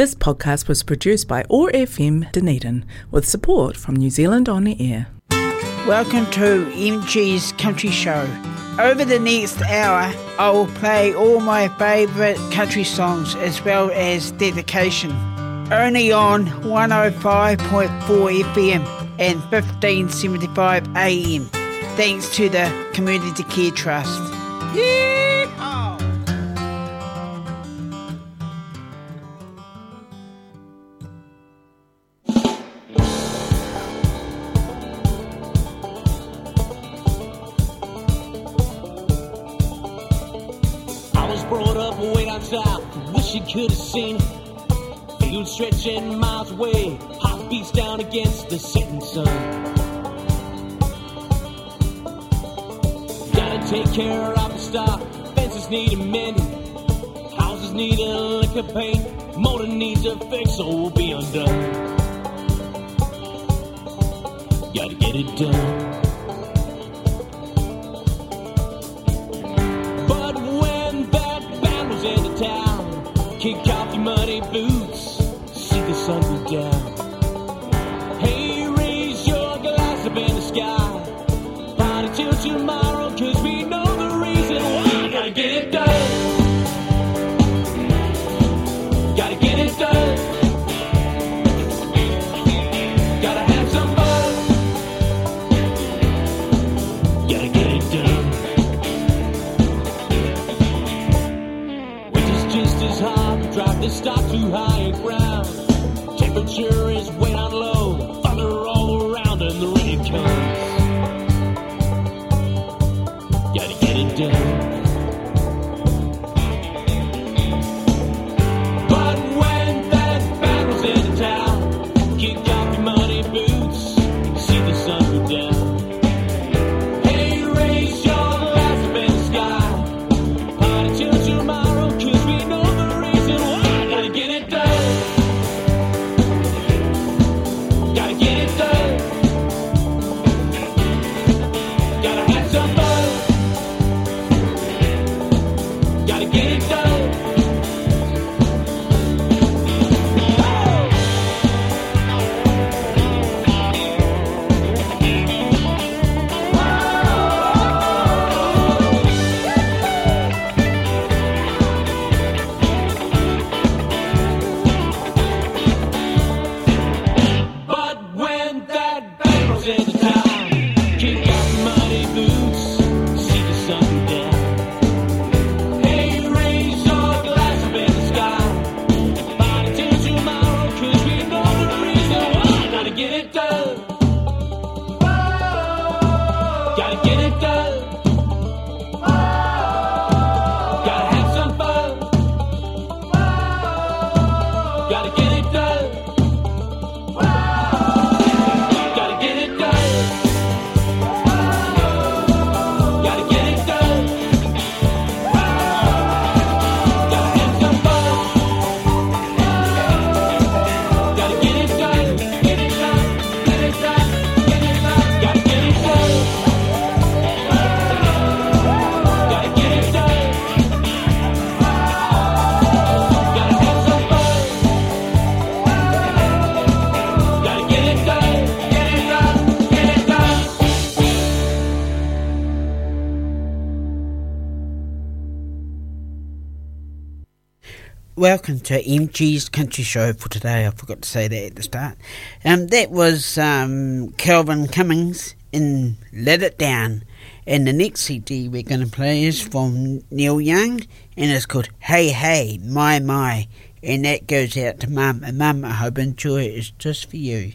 This podcast was produced by OAR FM Dunedin with support from New Zealand On the Air. Welcome to MG's Country Show. Over the next hour, I will play all my favourite country songs as well as dedication. Only on 105.4 FM and 1575 AM. Thanks to the Community Care Trust. Yeehaw! Down. Wish you could have seen. Field stretching miles away. Heartbeats down against the setting sun. Gotta take care of the stock. Fences need a mending. Houses need a lick of paint. Motor needs a fix or will be undone. Gotta get it done. Kick off your muddy boots, see the sun go down. Hey, raise your glass up in the sky, party till tomorrow, cause we know the reason why. Gotta get it done. Gotta get it done. Gotta have some fun. Gotta get the stock too high Gotta Welcome to MG's Country Show for today. I forgot to say that at the start. Um, that was um, Calvin Cummings in Let It Down. And the next CD we're going to play is from Neil Young and it's called Hey Hey My My. And that goes out to Mum. And Mum, I hope enjoy it. It's just for you.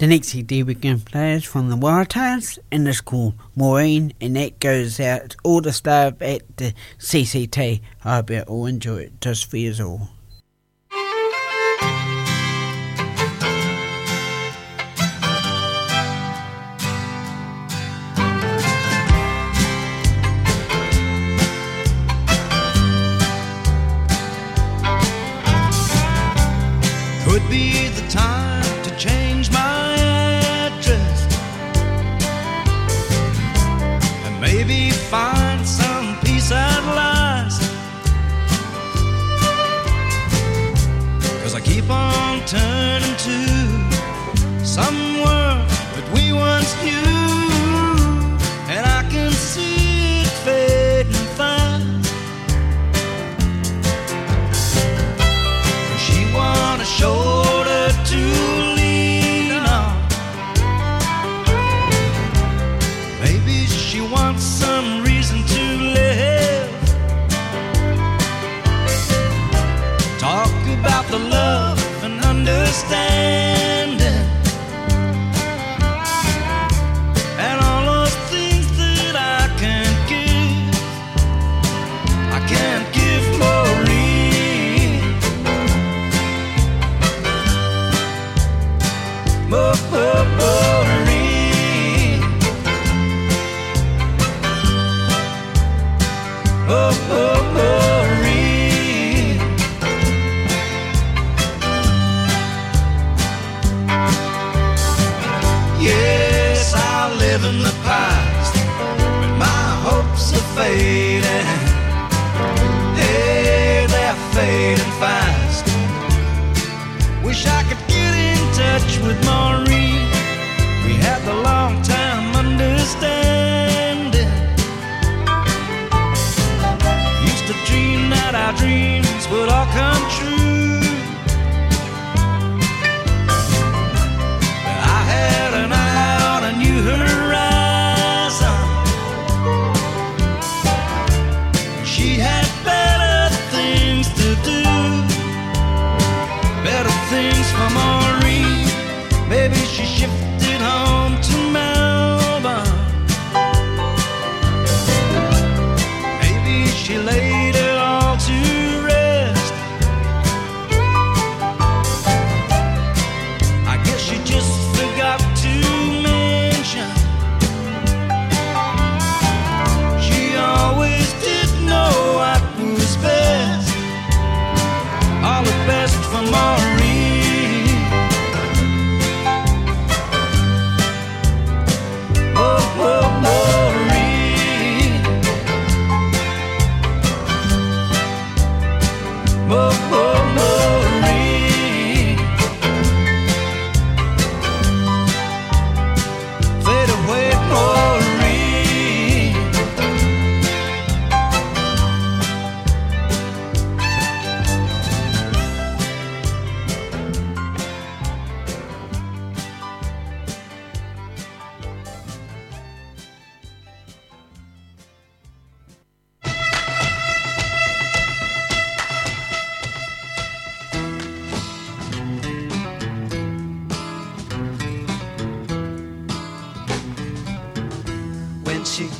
The next CD we're going to play is from the Warratahs, and it's called Maureen, and that goes out all the staff at the CCT. I hope you all enjoy it, just for you all. Could be the time to change my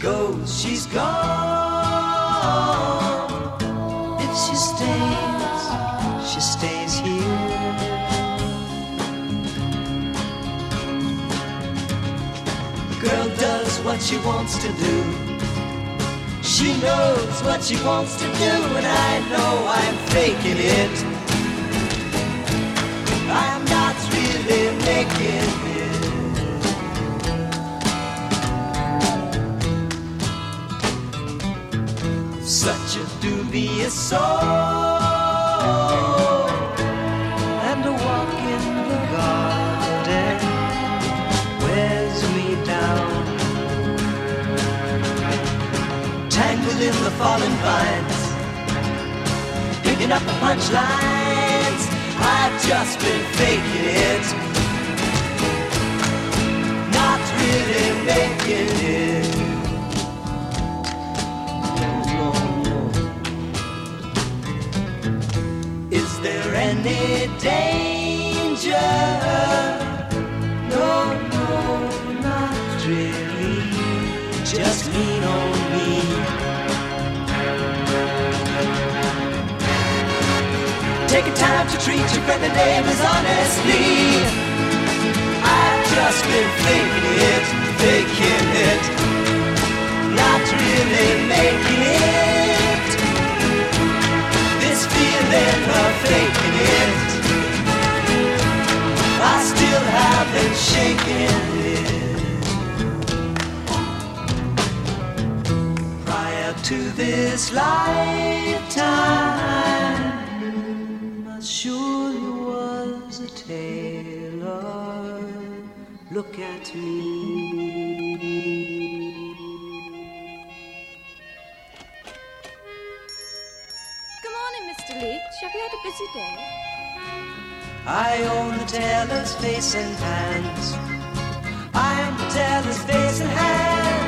goes, she's gone. If she stays, she stays here. Girl does what she wants to do. She knows what she wants to do, and I know I'm faking it. I'm not really making dubious soul and a walk in the garden. Wears me down. Tangled in the fallen vines. Picking up the punchlines. I've just been faking it. Not really making it any danger? No, No, no, not really. Just lean on me. Taking time to treat your friendly neighbors honestly. I've just been faking it, faking it, to this lifetime. I surely was a tailor. Look at me. Good morning, Mr. Leitch. Have you had a busy day? I own the tailor's face and hands. I'm the tailor's face and hands.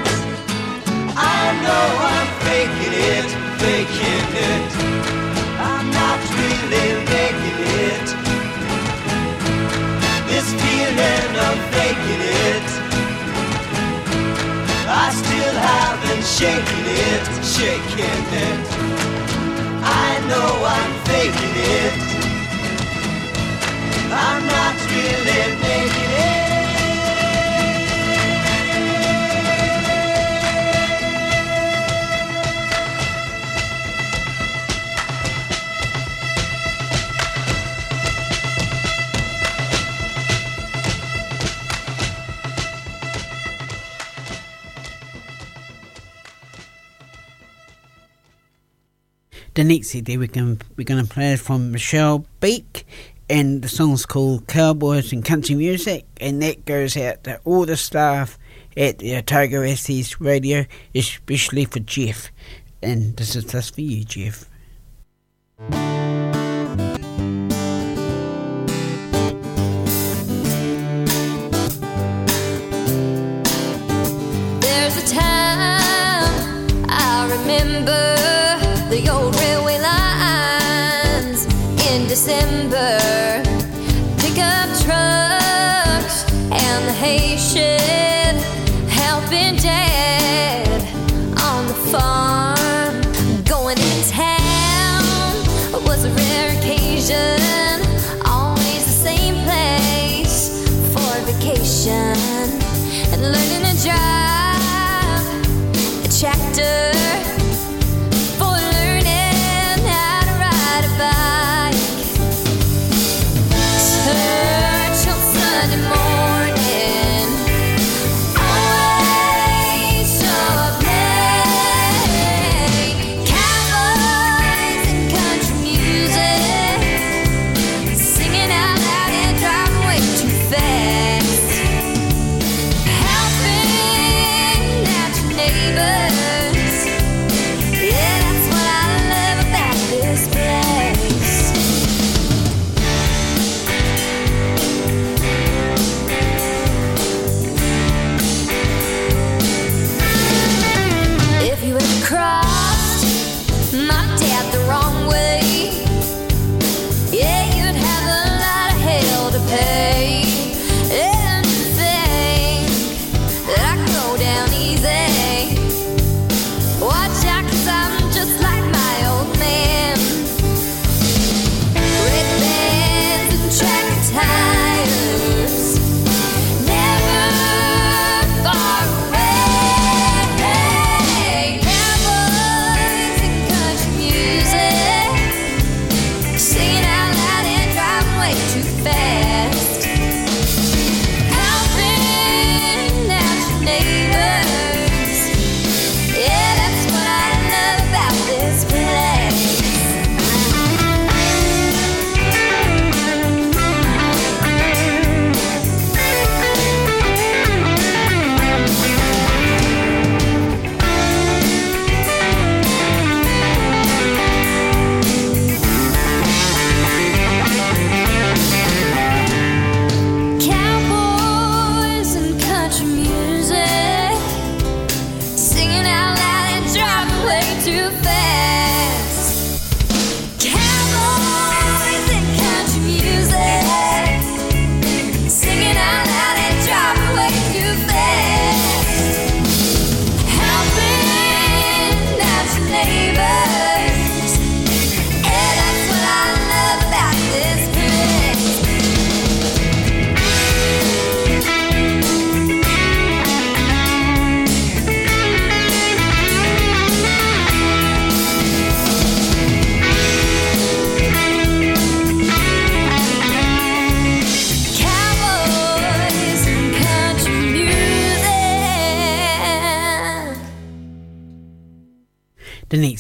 I know I'm faking it, faking it. I'm not really making it. This feeling of faking it. I still haven't shaken it, shaken it. I know I'm faking it. I'm not really making it. The next CD we're going we're going to play is from Michelle Beak, and the song's called Cowboys and Country Music, and that goes out to all the staff at the Otago Access Radio, especially for Jeff. And this is just for you, Jeff. já.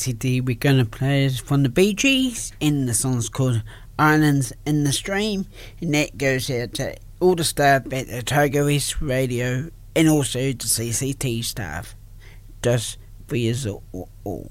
CD we're going to play is from the Bee Gees, and the song's called Islands in the Stream, and that goes out to all the staff at the Otago Access Radio and also the CCT staff. Just for you all.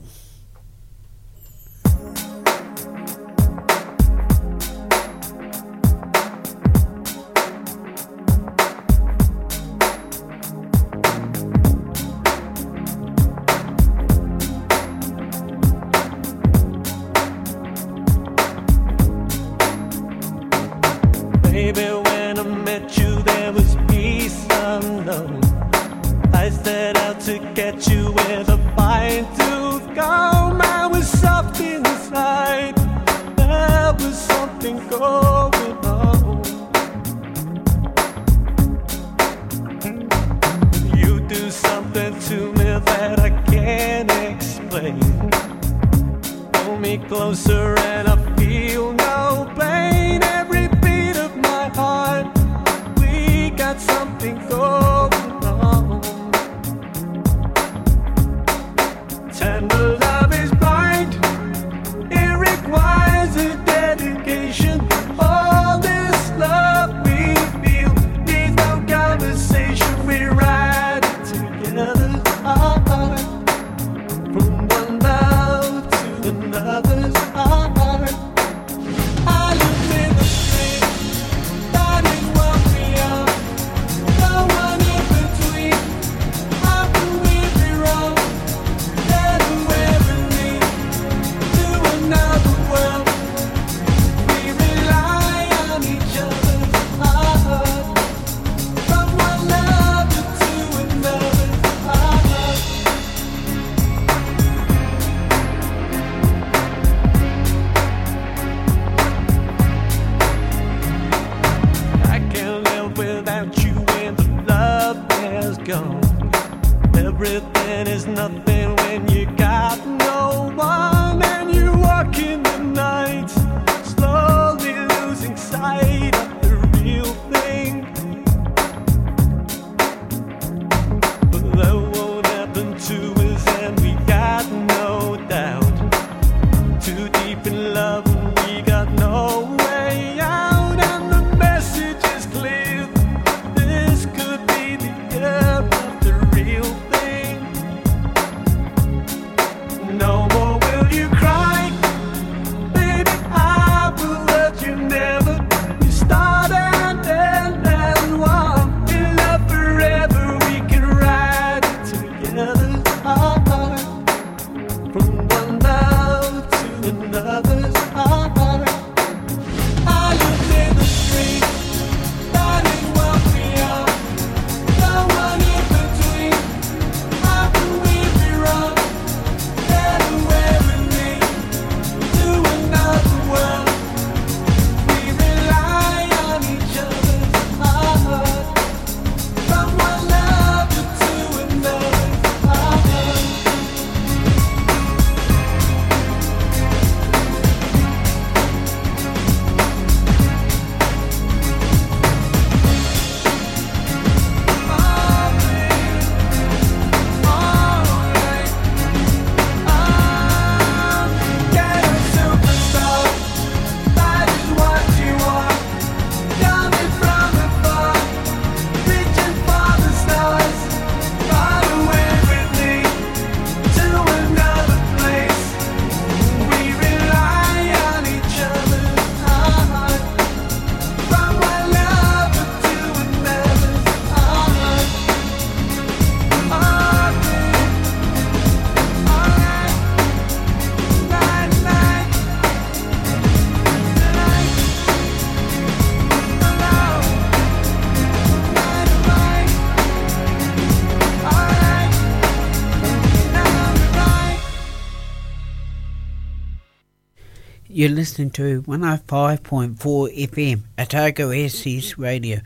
You're listening to 105.4 FM, Otago Access Radio.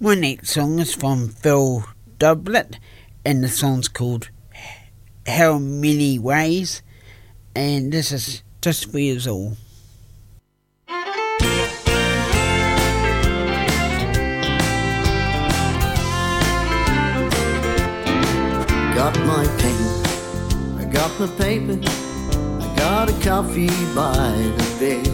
My next song is from Phil Doublet, and the song's called How Many Ways, and this is just for you all. Got my pen, I got my paper got a coffee by the bed.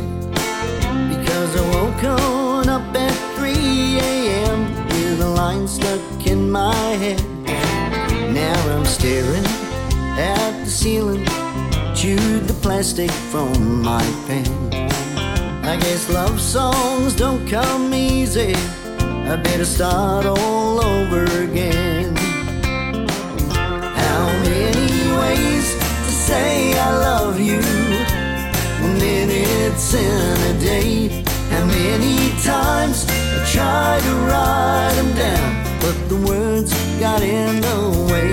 Because I woke on up at 3 a.m. with a line stuck in my head. Now I'm staring at the ceiling, chewed the plastic from my pen. I guess love songs don't come easy. I better start all over again. Say I love you? Minutes in a day. How many times I tried to write them down, but the words got in the way.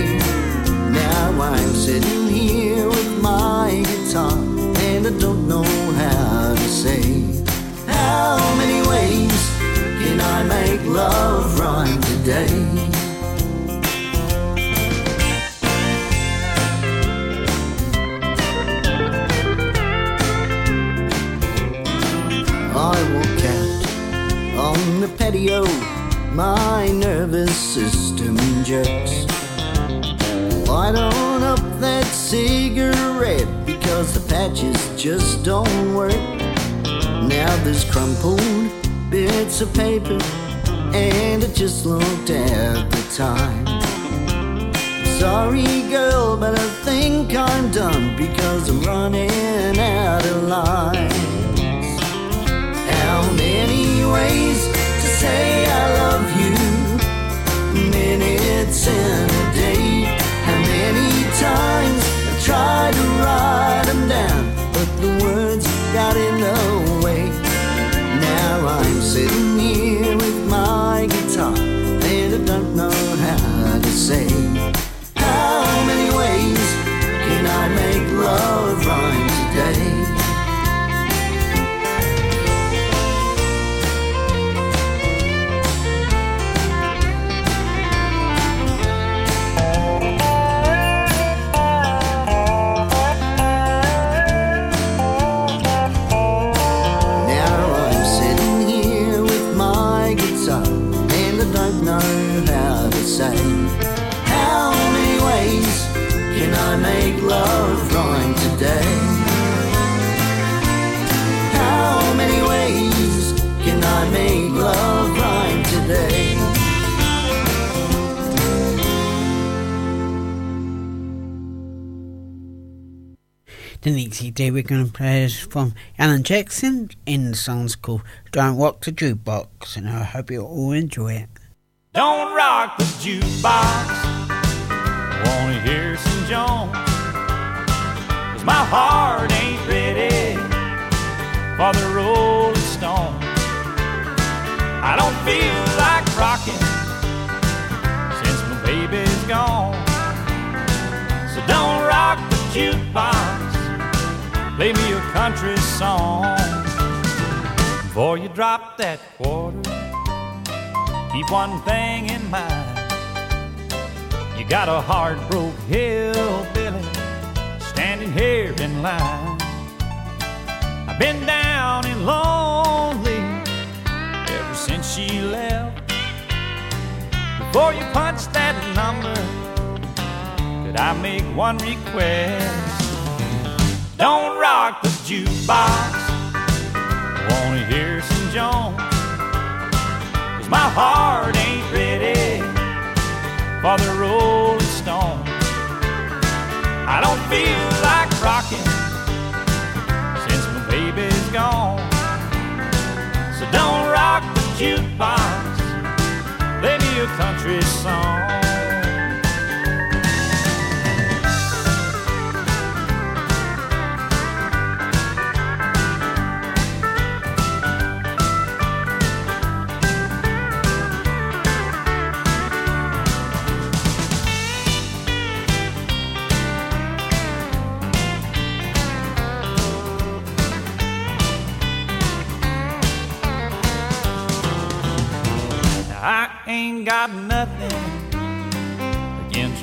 Now I'm sitting here with my guitar, and I don't know how to say. How many ways can I make love rhyme today? I walk out on the patio, my nervous system jerks. Light on up that cigarette because the patches just don't work. Now there's crumpled bits of paper, and I just looked at the time. Sorry, girl, but I think I'm done because I'm running out of lines. Ways to say I love you? Minutes in a day. How many times I tried to write them down, but the words got in the way. Now I'm sitting The next CD we're going to play is from Alan Jackson, and the song's called Don't Rock the Jukebox, and I hope you all enjoy it. Don't rock the jukebox. Wanna hear some Jones? Cause my heart ain't ready for the Rolling Stone. I don't feel like rocking since my baby's gone. So don't rock the jukebox. Play me a country song. Before you drop that quarter. Keep one thing in mind. You got a hard broke hillbilly standing here in line. I've been down and lonely ever since she left. Before you punch that number, could I make one request? Don't rock the jukebox. Wanna hear some Jones? Cause my heart ain't ready for the Rolling Stone. I don't feel like rocking since my baby's gone. So don't rock the jukebox, play me a country song.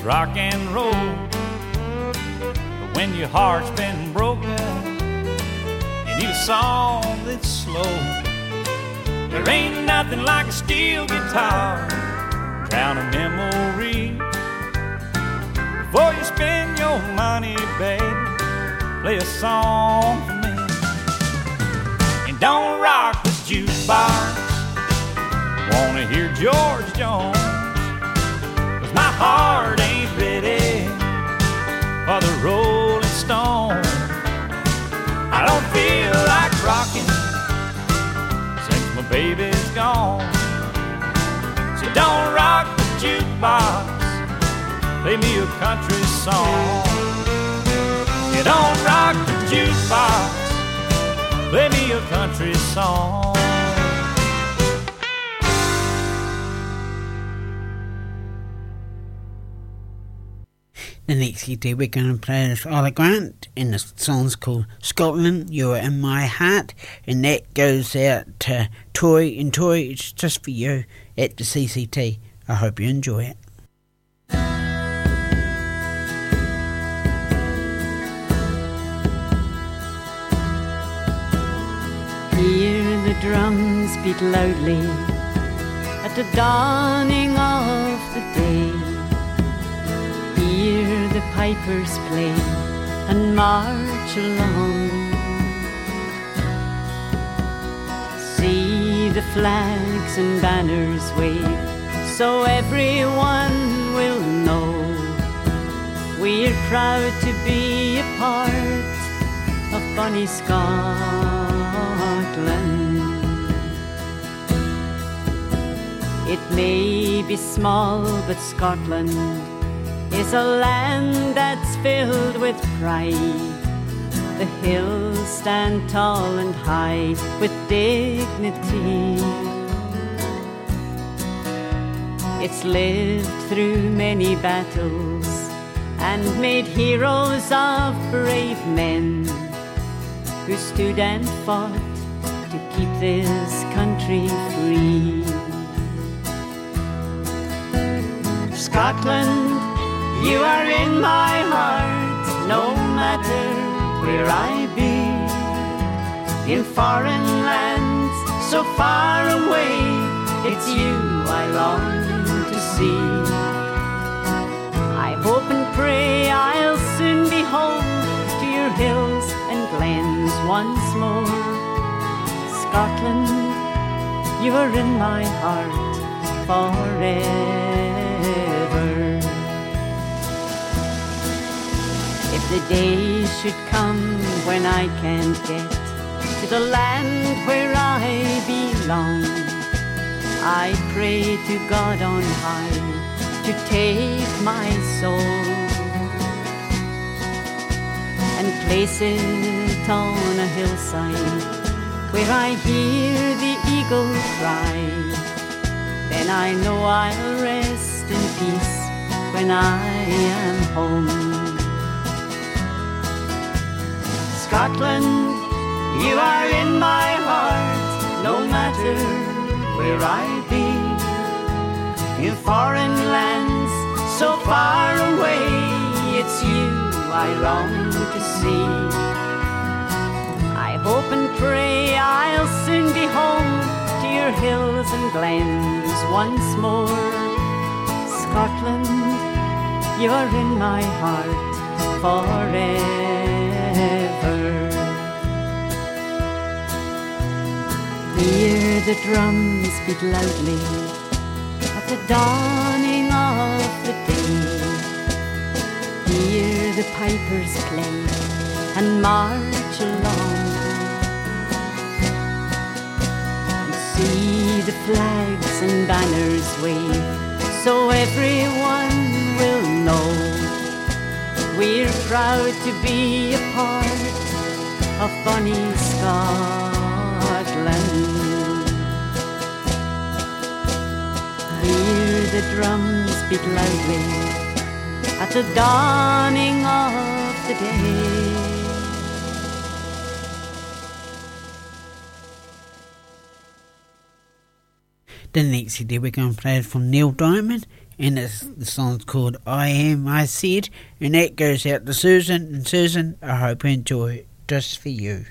Rock and roll. But when your heart's been broken, you need a song that's slow. There ain't nothing like a steel guitar, drown a memory. Before you spend your money, baby, play a song for me. And don't rock the jukebox. Wanna hear George Jones? Cause my heart ain't ready for the Rolling Stone. I don't feel like rocking since my baby's gone. So don't rock the jukebox, play me a country song. You don't rock the jukebox, play me a country song. The next CD we're going to play is Ola Grant, and the song's called Scotland, You're in My Heart, and that goes out to Toy, and Toy, it's just for you at the CCT. I hope you enjoy it. Hear the drums beat loudly at the dawning of the day. The pipers play and march along. See the flags and banners wave so everyone will know we're proud to be a part of Bonnie Scotland. It may be small, but Scotland is a land that's filled with pride. The hills stand tall and high with dignity. It's lived through many battles and made heroes of brave men who stood and fought to keep this country free. Scotland, you are in my heart, no matter where I be. In foreign lands so far away, it's you I long to see. I hope and pray I'll soon be home to your hills and glens once more. Scotland, you are in my heart forever. The day should come when I can't get to the land where I belong, I pray to God on high to take my soul and place it on a hillside where I hear the eagle cry. Then I know I'll rest in peace when I am home. Scotland, you are in my heart, no matter where I be. In foreign lands so far away, it's you I long to see. I hope and pray I'll soon be home to your hills and glens once more. Scotland, you're in my heart forever. Hear the drums beat loudly at the dawning of the day. Hear the pipers play and march along. And see the flags and banners wave so everyone will know we're proud to be a part of Bonnie The drums beat loudly at the dawning of the day. The next CD we're going to play is from Neil Diamond, and it's, the song's called I Am I Said, and that goes out to Susan. And Susan, I hope you enjoy it just for you.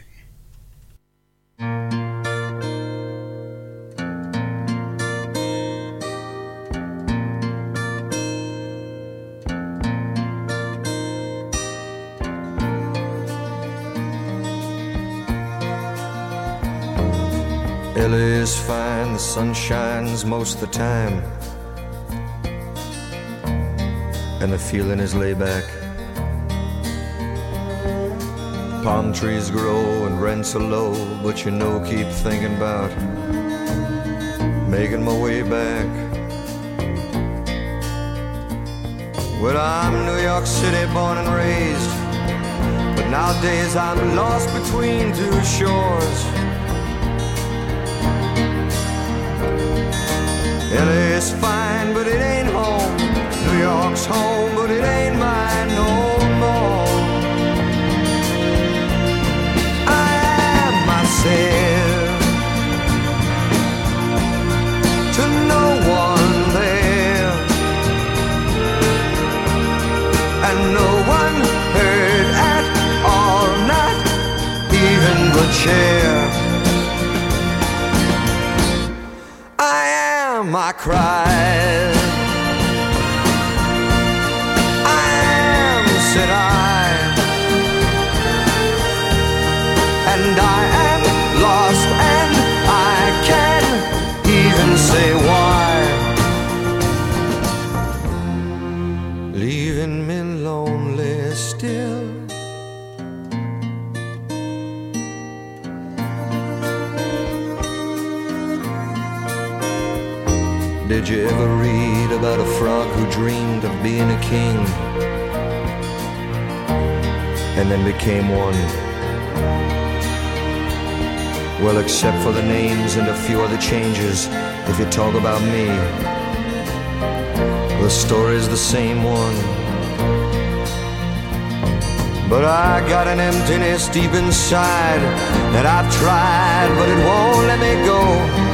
Is fine, the sun shines most of the time. And the feeling is laid back. Palm trees grow and rents are low, but you know, keep thinking about making my way back. Well, I'm New York City born and raised, but nowadays I'm lost between two shores. LA's fine, but it ain't home. New York's home, but it ain't mine no more. I am myself to no one there, and no one heard at all, not even the chair. Am, Did you ever read about a frog who dreamed of being a king and then became one? Well, except for the names and a few other changes, if you talk about me, the story's the same one. But I got an emptiness deep inside that I've tried, but it won't let me go.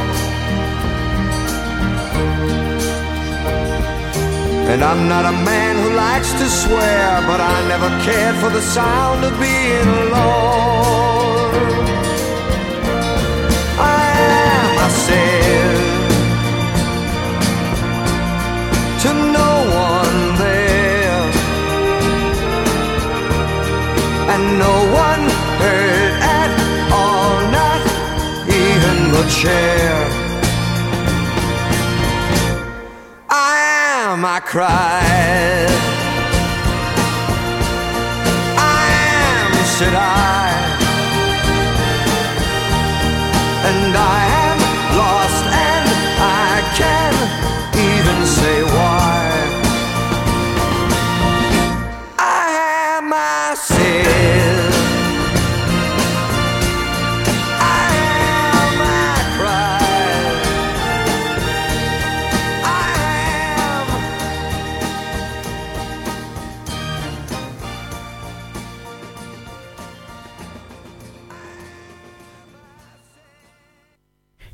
And I'm not a man who likes to swear, but I never cared for the sound of being alone. I am, said, to no one there, and no one heard at all, not even the chair. Cried. I am, said I.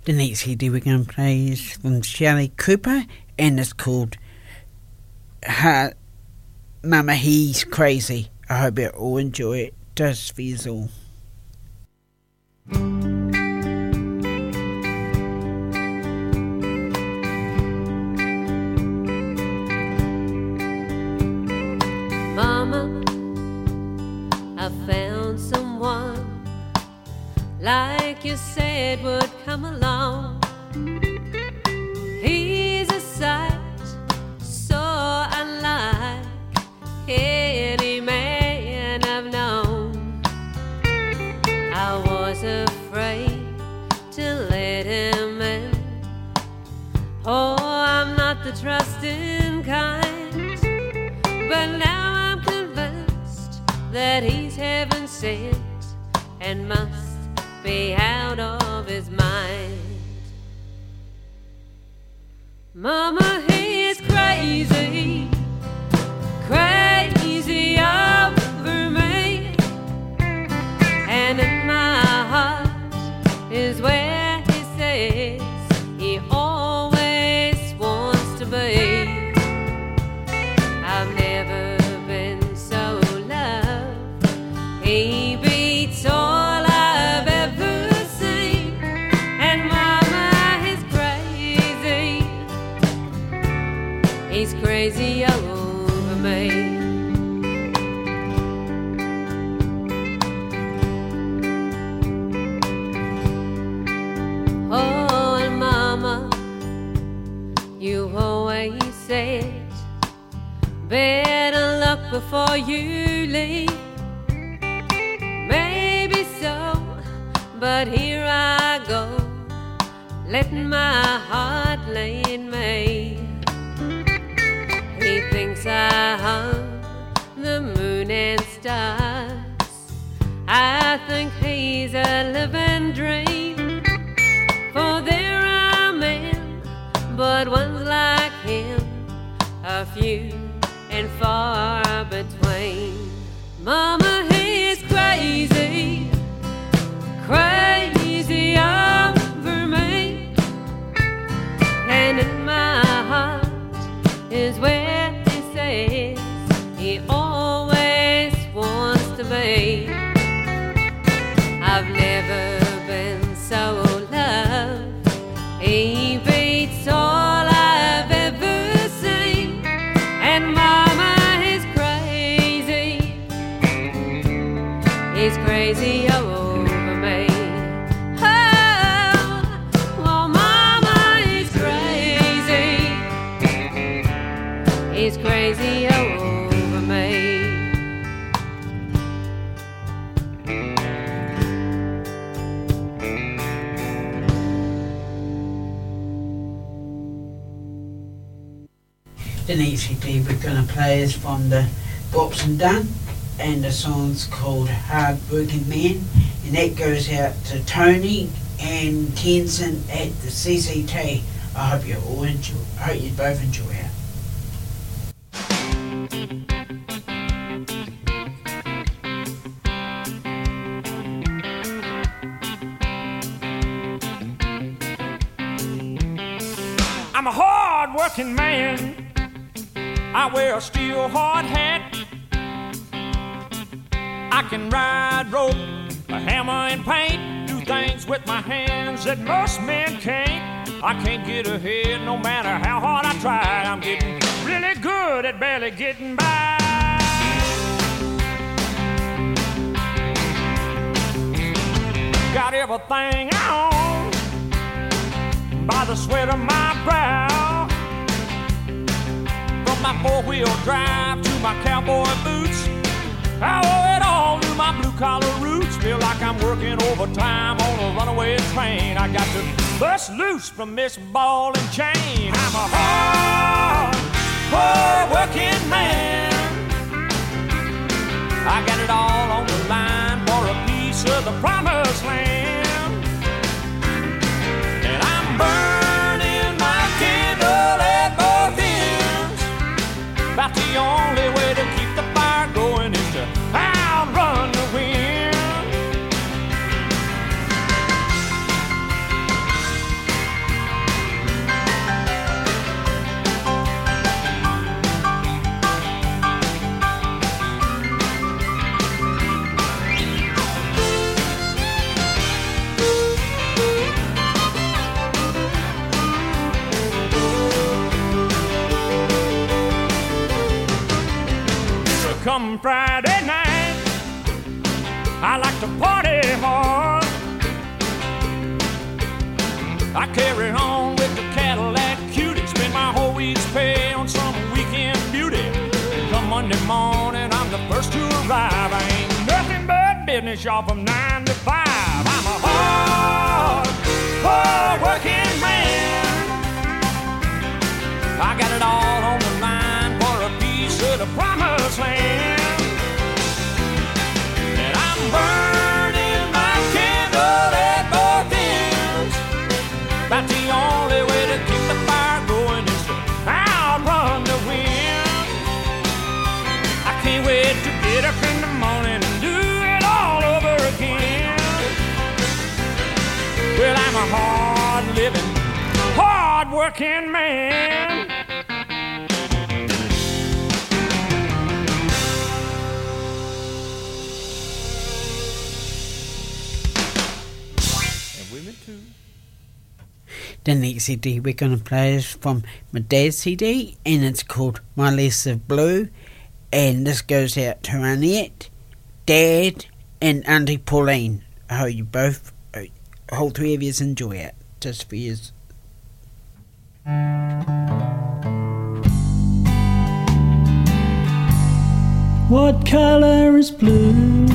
The next CD we're going to play is from Shelley Cooper and it's called Ha Mama He's Crazy. I hope you all enjoy it. Just for all. Mama, I found someone like you said would come along. He's a sight so unlike any man I've known. I was afraid to let him in. Oh, I'm not the trusting kind. But now I'm convinced that he's heaven sent Mama, going to play is from the Brooks and Dunn, and the song's called Hard Working Man, and that goes out to Tony and Kenson at the CCT. I hope you all enjoy. I hope you both enjoy it. I'm a hard working man. I wear a steel hard hat. I can ride rope, a hammer and paint, do things with my hands that most men can't. I can't get ahead no matter how hard I try. I'm getting really good at barely getting by. Got everything I own by the sweat of my brow. My four wheel drive to my cowboy boots, I owe it all to my blue collar roots. Feel like I'm working overtime on a runaway train. I got to bust loose from this ball and chain. I'm a hard, hard working man. I got it all on the line for a piece of the promised land. The only way come Friday night, I like to party hard. I carry on with the Cadillac cutie, spend my whole week's pay on some weekend beauty. Come Monday morning, I'm the first to arrive. I ain't nothing but business, y'all, from nine to five. I'm a hard, hard working man. I got it all on the line the promised land. And I'm burning my candle at both ends. About the only way to keep the fire going is to outrun the wind. I can't wait to get up in the morning and do it all over again. Well, I'm a hard living, hard working man. The next CD we're going to play is from my dad's CD and it's called My Lease of Blue. And this goes out to Annette, Dad, and Auntie Pauline. I hope you both, all three of you, enjoy it just for you. What color is blue?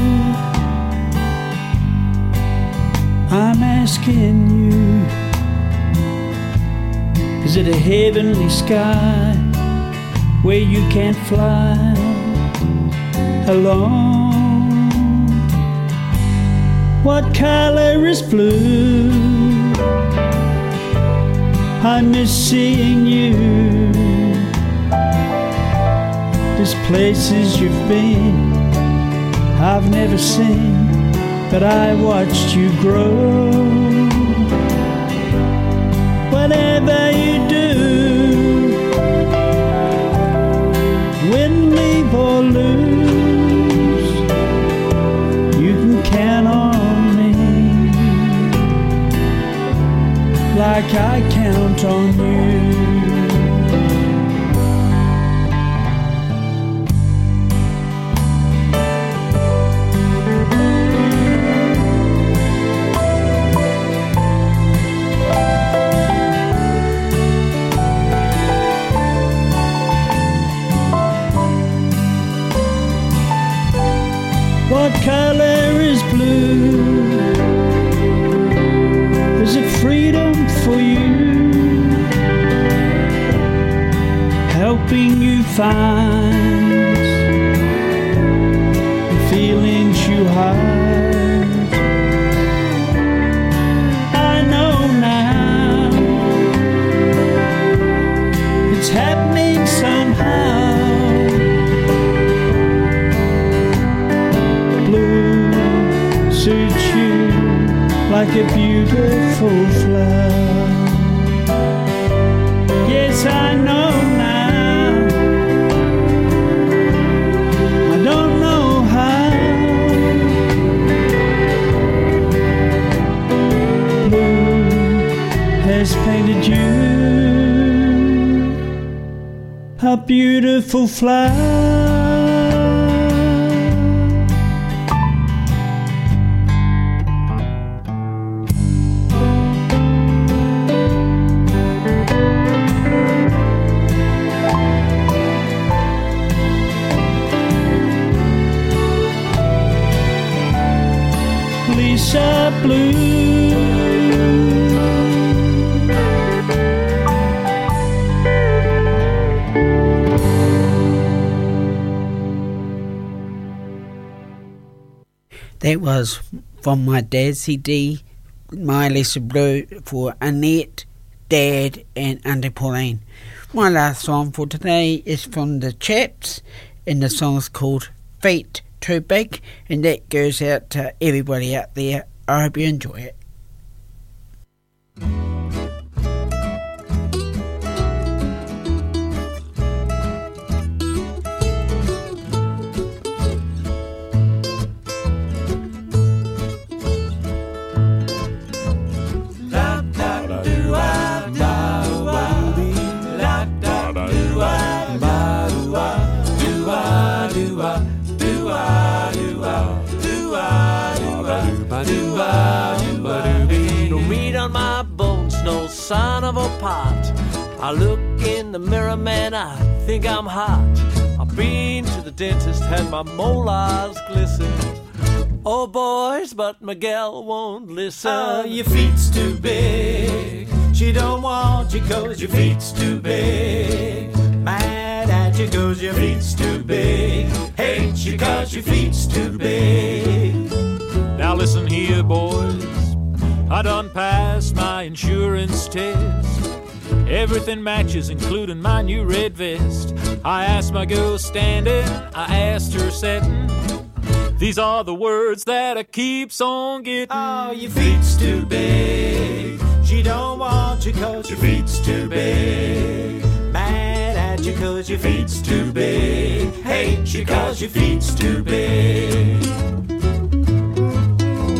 I'm asking you. Is it a heavenly sky where you can't fly alone? What color is blue? I miss seeing you. There's places you've been I've never seen, but I watched you grow. Like I count on you. Helping you find the feelings you hide. I know now it's happening somehow. blue suits you like a beautiful beautiful flower. That was from my dad's CD, My Lisa Blue for Annette, Dad, and Auntie Pauline. My last song for today is from the Chaps, and the song's called Feet Too Big, and that goes out to everybody out there. I hope you enjoy it. Bones, no sign of a pot. I look in the mirror, man, I think I'm hot. I've been to the dentist, had my molars glisten. Oh, boys, but Miguel won't listen. Oh, your feet's too big. She don't want you cause your feet's too big. Mad at you cause your feet's too big. Hate you cause your feet's too big. Now listen here, boys. I done passed my insurance test. Everything matches, including my new red vest. I asked my girl standing, I asked her sitting. These are the words that I keeps on getting. Oh, your feet's too big. She don't want you cause your feet's too big. Mad at you cause your feet's too big. Hate you cause your feet's too big.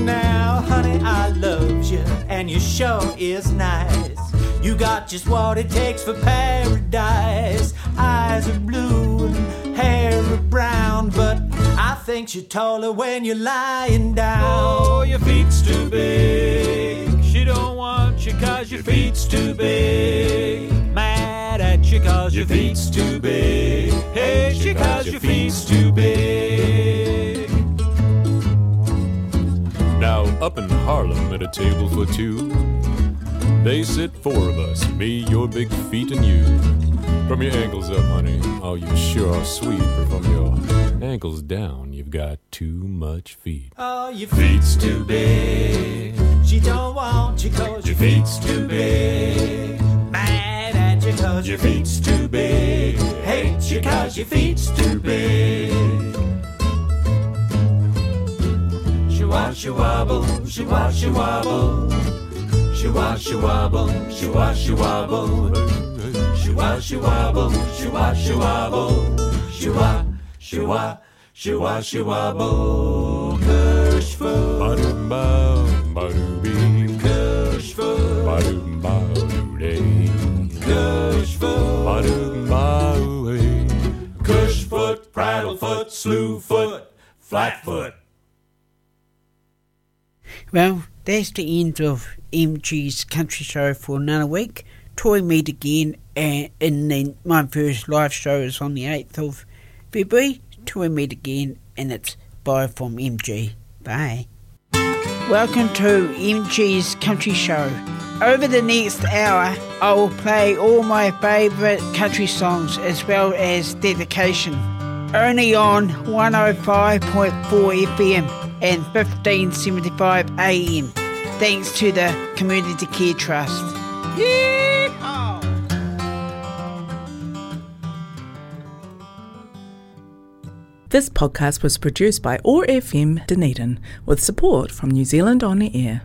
Now, honey, I loves you, and your sure is nice. You got just what it takes for paradise. Eyes are blue and hair are brown, but I think you're taller when you're lying down. Oh, your feet's too big. She don't want you cause your feet's too big. Mad at you cause your feet's too big. Hate you cause your feet's too big. Table for two. They sit four of us, me, your big feet, and you. From your ankles up, honey, oh, you sure are sweet. But from your ankles down, you've got too much feet. Oh, your Feet's too big. She don't want you cause Your feet's too big. mad at you cause Your feet's too big. hate you cause your feet's too big. Wash she wobble, she wash she wobble. She wa, she wa, she wash she wobble. Kush food, Ba-doom bow, kush food, Ba-doom bow, doo-day. kush food. Ba-doom bow, hey. Cush foot, prattle Well, that's the end of MG's country show for another week. Troy meet again and, in the, my first live show is on the 8th of February. Troy meet again and it's bye from MG. Bye. Welcome to MG's country show. Over the next hour, I will play all my favourite country songs as well as dedication. Only on 105.4 FM and 1575 AM. Thanks to the Community Care Trust. This podcast was produced by OAR FM Dunedin with support from New Zealand On the Air.